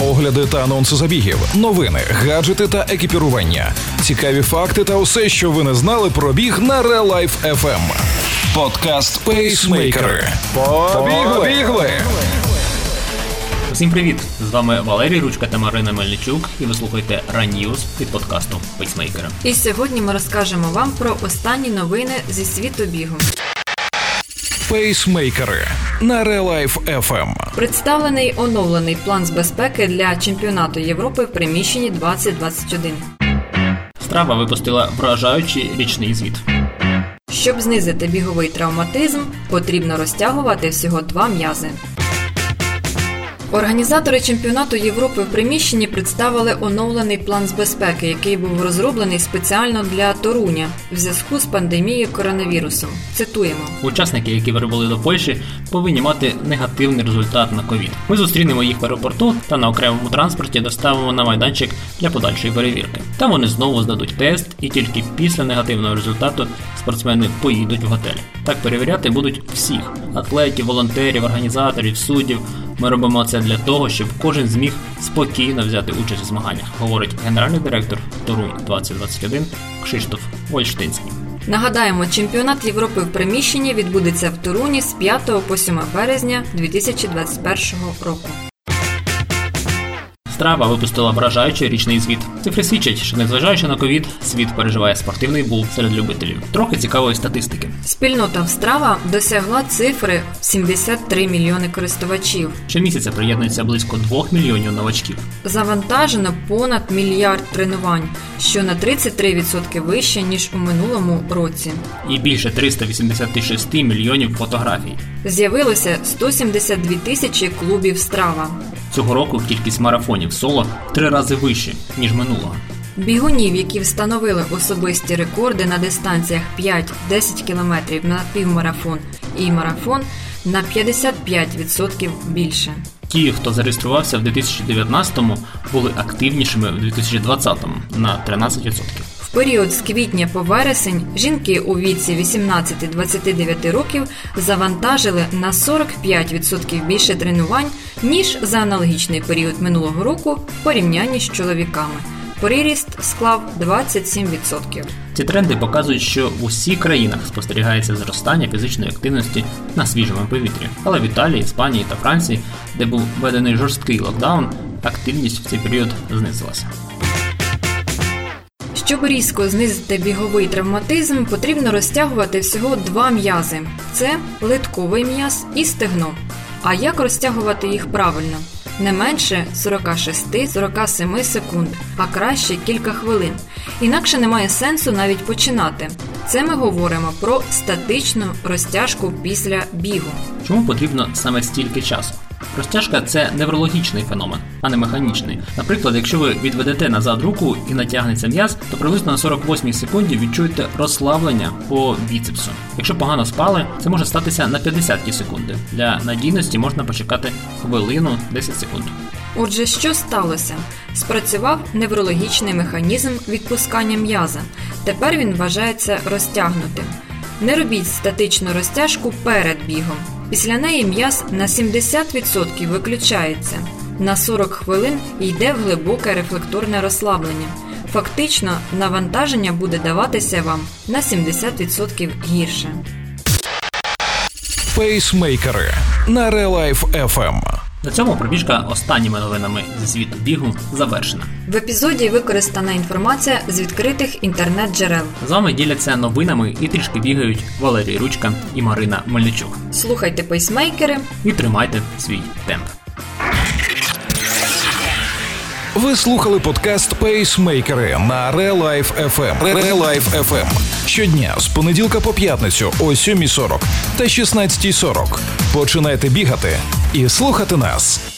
огляди та анонси забігів, новини, гаджети та екіпірування, цікаві факти та усе, що ви не знали про біг на Real Life FM. Подкаст Пейсмейкери. Побігли! Всім привіт! З вами Валерій Ручка та Марина Мельничук, і ви слухаєте Ранньюз від подкасту Пейсмейкера. І сьогодні ми розкажемо вам про останні новини зі світу бігу. Пейсмейкери на Релайф FM. Представлений оновлений план з безпеки для чемпіонату Європи в приміщенні 2021. Strava випустила вражаючий річний звіт. Щоб знизити біговий травматизм, потрібно розтягувати всього два м'язи. Організатори чемпіонату Європи в приміщенні представили оновлений план з безпеки, який був розроблений спеціально для Торуня в зв'язку з пандемією коронавірусом. Цитуємо: Учасники, які прибули до Польщі, повинні мати негативний результат на ковід. Ми зустрінемо їх в аеропорту та на окремому транспорті доставимо на майданчик для подальшої перевірки. Там вони знову здадуть тест, і тільки після негативного результату спортсмени поїдуть в готель. Так перевіряти будуть всіх атлетів, волонтерів, організаторів, суддів. Ми робимо це для того, щоб кожен зміг спокійно взяти участь у змаганнях, говорить генеральний директор Торунь 2021 Кшиштоф Вольштинський. Нагадаємо, чемпіонат Європи в приміщенні відбудеться в Торуні з 5 по 7 березня 2021 року. Страва випустила вражаючий річний звіт. Цифри свідчать, що незважаючи на ковід, світ переживає спортивний бум серед любителів. Трохи цікавої статистики. Спільнота в Страва досягла цифри 73 мільйони користувачів. Щомісяця приєднується близько 2 мільйонів новачків. Завантажено понад мільярд тренувань, що на 33% вище ніж у минулому році. І більше 386 мільйонів фотографій. З'явилося 172 тисячі клубів Страва. Цього року кількість марафонів соло в три рази вище ніж минулого. Бігунів, які встановили особисті рекорди на дистанціях 5-10 км на півмарафон і марафон на 55% більше. Ті, хто зареєструвався в 2019-му, були активнішими в 2020-му на 13%. Період з квітня по вересень жінки у віці 18-29 років завантажили на 45% більше тренувань, ніж за аналогічний період минулого року в порівнянні з чоловіками. Приріст склав 27%. Ці тренди показують, що в усіх країнах спостерігається зростання фізичної активності на свіжому повітрі. Але в Італії, Іспанії та Франції, де був введений жорсткий локдаун, активність в цей період знизилася. Щоб різко знизити біговий травматизм, потрібно розтягувати всього два м'язи: це литковий м'яз і стегно. А як розтягувати їх правильно? Не менше 46-47 секунд, а краще кілька хвилин. Інакше немає сенсу навіть починати. Це ми говоримо про статичну розтяжку після бігу. Чому потрібно саме стільки часу? Розтяжка це неврологічний феномен, а не механічний. Наприклад, якщо ви відведете назад руку і натягнеться м'яз, то приблизно на 48 секунді відчуєте розслаблення по біцепсу. Якщо погано спали, це може статися на 50 секунди. Для надійності можна почекати хвилину 10 секунд. Отже, що сталося? Спрацював неврологічний механізм відпускання м'яза. Тепер він вважається розтягнутим. Не робіть статичну розтяжку перед бігом. Після неї м'яз на 70% виключається. На 40 хвилин йде в глибоке рефлекторне розслаблення. Фактично, навантаження буде даватися вам на 70% гірше. Пейсмейкери на Life FM. На цьому пробіжка останніми новинами зі світу бігу завершена. В епізоді використана інформація з відкритих інтернет-джерел. З вами діляться новинами і трішки бігають Валерій Ручка і Марина Мельничук. Слухайте пейсмейкери. І тримайте свій темп. Ви слухали подкаст Пейсмейкери на Real Life FM. Real Life FM. Щодня з понеділка по п'ятницю о 7.40 та 16.40. Починайте бігати і слухати нас.